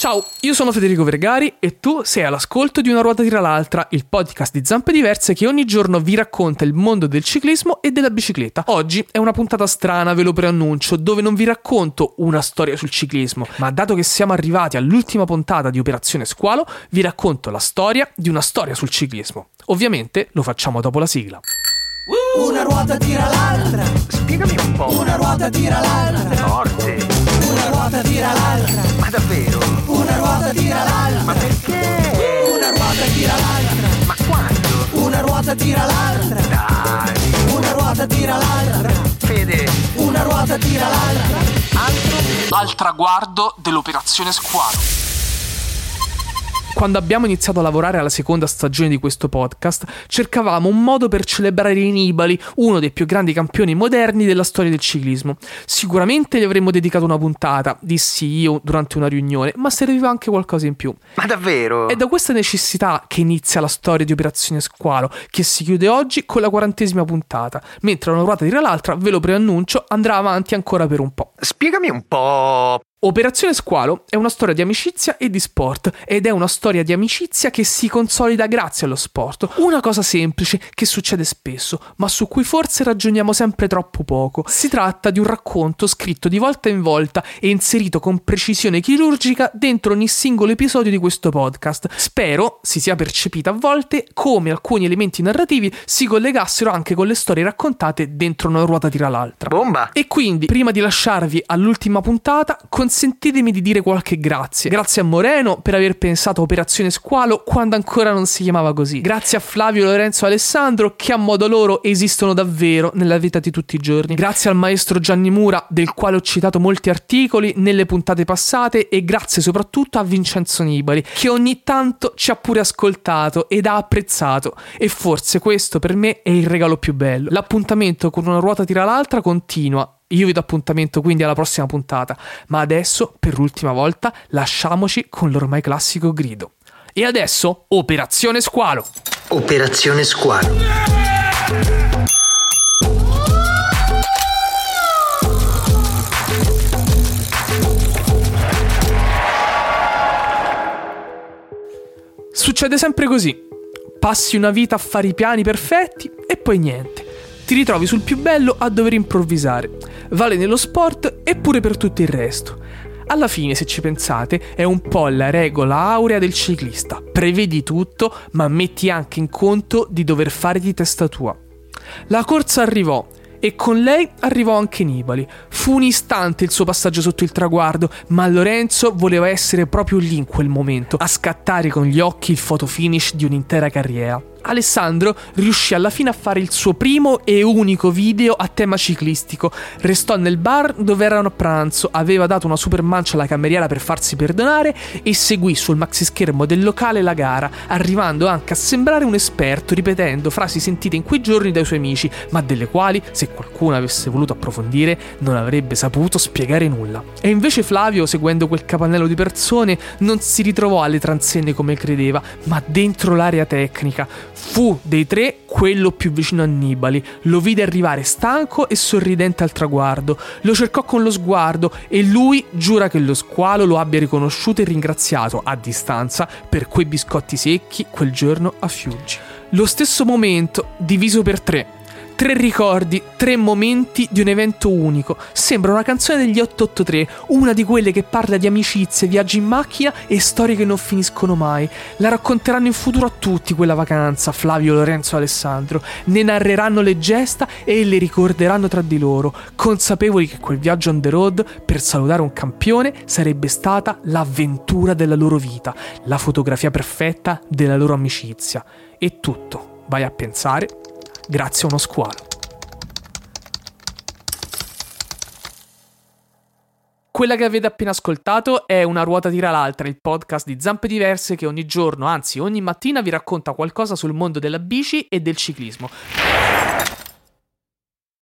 Ciao, io sono Federico Vergari e tu sei all'ascolto di Una ruota tira l'altra, il podcast di Zampe Diverse che ogni giorno vi racconta il mondo del ciclismo e della bicicletta. Oggi è una puntata strana, ve lo preannuncio, dove non vi racconto una storia sul ciclismo, ma dato che siamo arrivati all'ultima puntata di Operazione Squalo, vi racconto la storia di una storia sul ciclismo. Ovviamente lo facciamo dopo la sigla. Una ruota tira l'altra. Spiegami un po'. Una ruota tira l'altra. Forte. Davvero? Una ruota tira l'altra. Ma perché? Una ruota tira l'altra. Ma quando? Una ruota tira l'altra. Dai. Una ruota tira l'altra. Fede. Una ruota tira l'altra. Altro? Al traguardo dell'Operazione Squalo. Quando abbiamo iniziato a lavorare alla seconda stagione di questo podcast, cercavamo un modo per celebrare Nibali, uno dei più grandi campioni moderni della storia del ciclismo. Sicuramente gli avremmo dedicato una puntata, dissi io durante una riunione, ma serviva anche qualcosa in più. Ma davvero? È da questa necessità che inizia la storia di Operazione Squalo, che si chiude oggi con la quarantesima puntata, mentre una ruota tira l'altra, ve lo preannuncio, andrà avanti ancora per un po'. Spiegami un po'. Operazione Squalo è una storia di amicizia e di sport ed è una storia di amicizia che si consolida grazie allo sport. Una cosa semplice che succede spesso, ma su cui forse ragioniamo sempre troppo poco. Si tratta di un racconto scritto di volta in volta e inserito con precisione chirurgica dentro ogni singolo episodio di questo podcast. Spero si sia percepita a volte come alcuni elementi narrativi si collegassero anche con le storie raccontate dentro una ruota tira l'altra. Bomba. E quindi, prima di lasciarvi all'ultima puntata, consentitemi di dire qualche grazie. Grazie a Moreno per aver pensato a Operazione Squalo quando ancora non si chiamava così. Grazie a Flavio Lorenzo Alessandro che a modo loro esistono davvero nella vita di tutti i giorni. Grazie al maestro Gianni Mura del quale ho citato molti articoli nelle puntate passate e grazie soprattutto a Vincenzo Nibali che ogni tanto ci ha pure ascoltato ed ha apprezzato e forse questo per me è il regalo più bello. L'appuntamento con una ruota tira l'altra continua io vi do appuntamento quindi alla prossima puntata, ma adesso, per l'ultima volta, lasciamoci con l'ormai classico grido. E adesso, Operazione Squalo! Operazione Squalo. Succede sempre così. Passi una vita a fare i piani perfetti e poi niente. Ti ritrovi sul più bello a dover improvvisare. Vale nello sport e pure per tutto il resto. Alla fine, se ci pensate, è un po' la regola aurea del ciclista. Prevedi tutto, ma metti anche in conto di dover fare di testa tua. La corsa arrivò e con lei arrivò anche Nibali. Fu un istante il suo passaggio sotto il traguardo, ma Lorenzo voleva essere proprio lì in quel momento, a scattare con gli occhi il fotofinish di un'intera carriera. Alessandro riuscì alla fine a fare il suo primo e unico video a tema ciclistico. Restò nel bar dove erano a pranzo, aveva dato una super mancia alla cameriera per farsi perdonare e seguì sul maxi schermo del locale la gara, arrivando anche a sembrare un esperto, ripetendo frasi sentite in quei giorni dai suoi amici, ma delle quali, se qualcuno avesse voluto approfondire, non avrebbe saputo spiegare nulla. E invece Flavio, seguendo quel capannello di persone, non si ritrovò alle transenne come credeva, ma dentro l'area tecnica. Fu dei tre quello più vicino a Nibali. Lo vide arrivare stanco e sorridente al traguardo. Lo cercò con lo sguardo e lui giura che lo squalo lo abbia riconosciuto e ringraziato a distanza per quei biscotti secchi quel giorno a Fiuggi. Lo stesso momento, diviso per tre. Tre ricordi, tre momenti di un evento unico. Sembra una canzone degli 883, una di quelle che parla di amicizie, viaggi in macchina e storie che non finiscono mai. La racconteranno in futuro a tutti quella vacanza, Flavio, Lorenzo e Alessandro. Ne narreranno le gesta e le ricorderanno tra di loro, consapevoli che quel viaggio on the road per salutare un campione sarebbe stata l'avventura della loro vita, la fotografia perfetta della loro amicizia. E tutto, vai a pensare, grazie a uno squalo. Quella che avete appena ascoltato è Una ruota tira l'altra, il podcast di Zampe Diverse che ogni giorno, anzi ogni mattina vi racconta qualcosa sul mondo della bici e del ciclismo.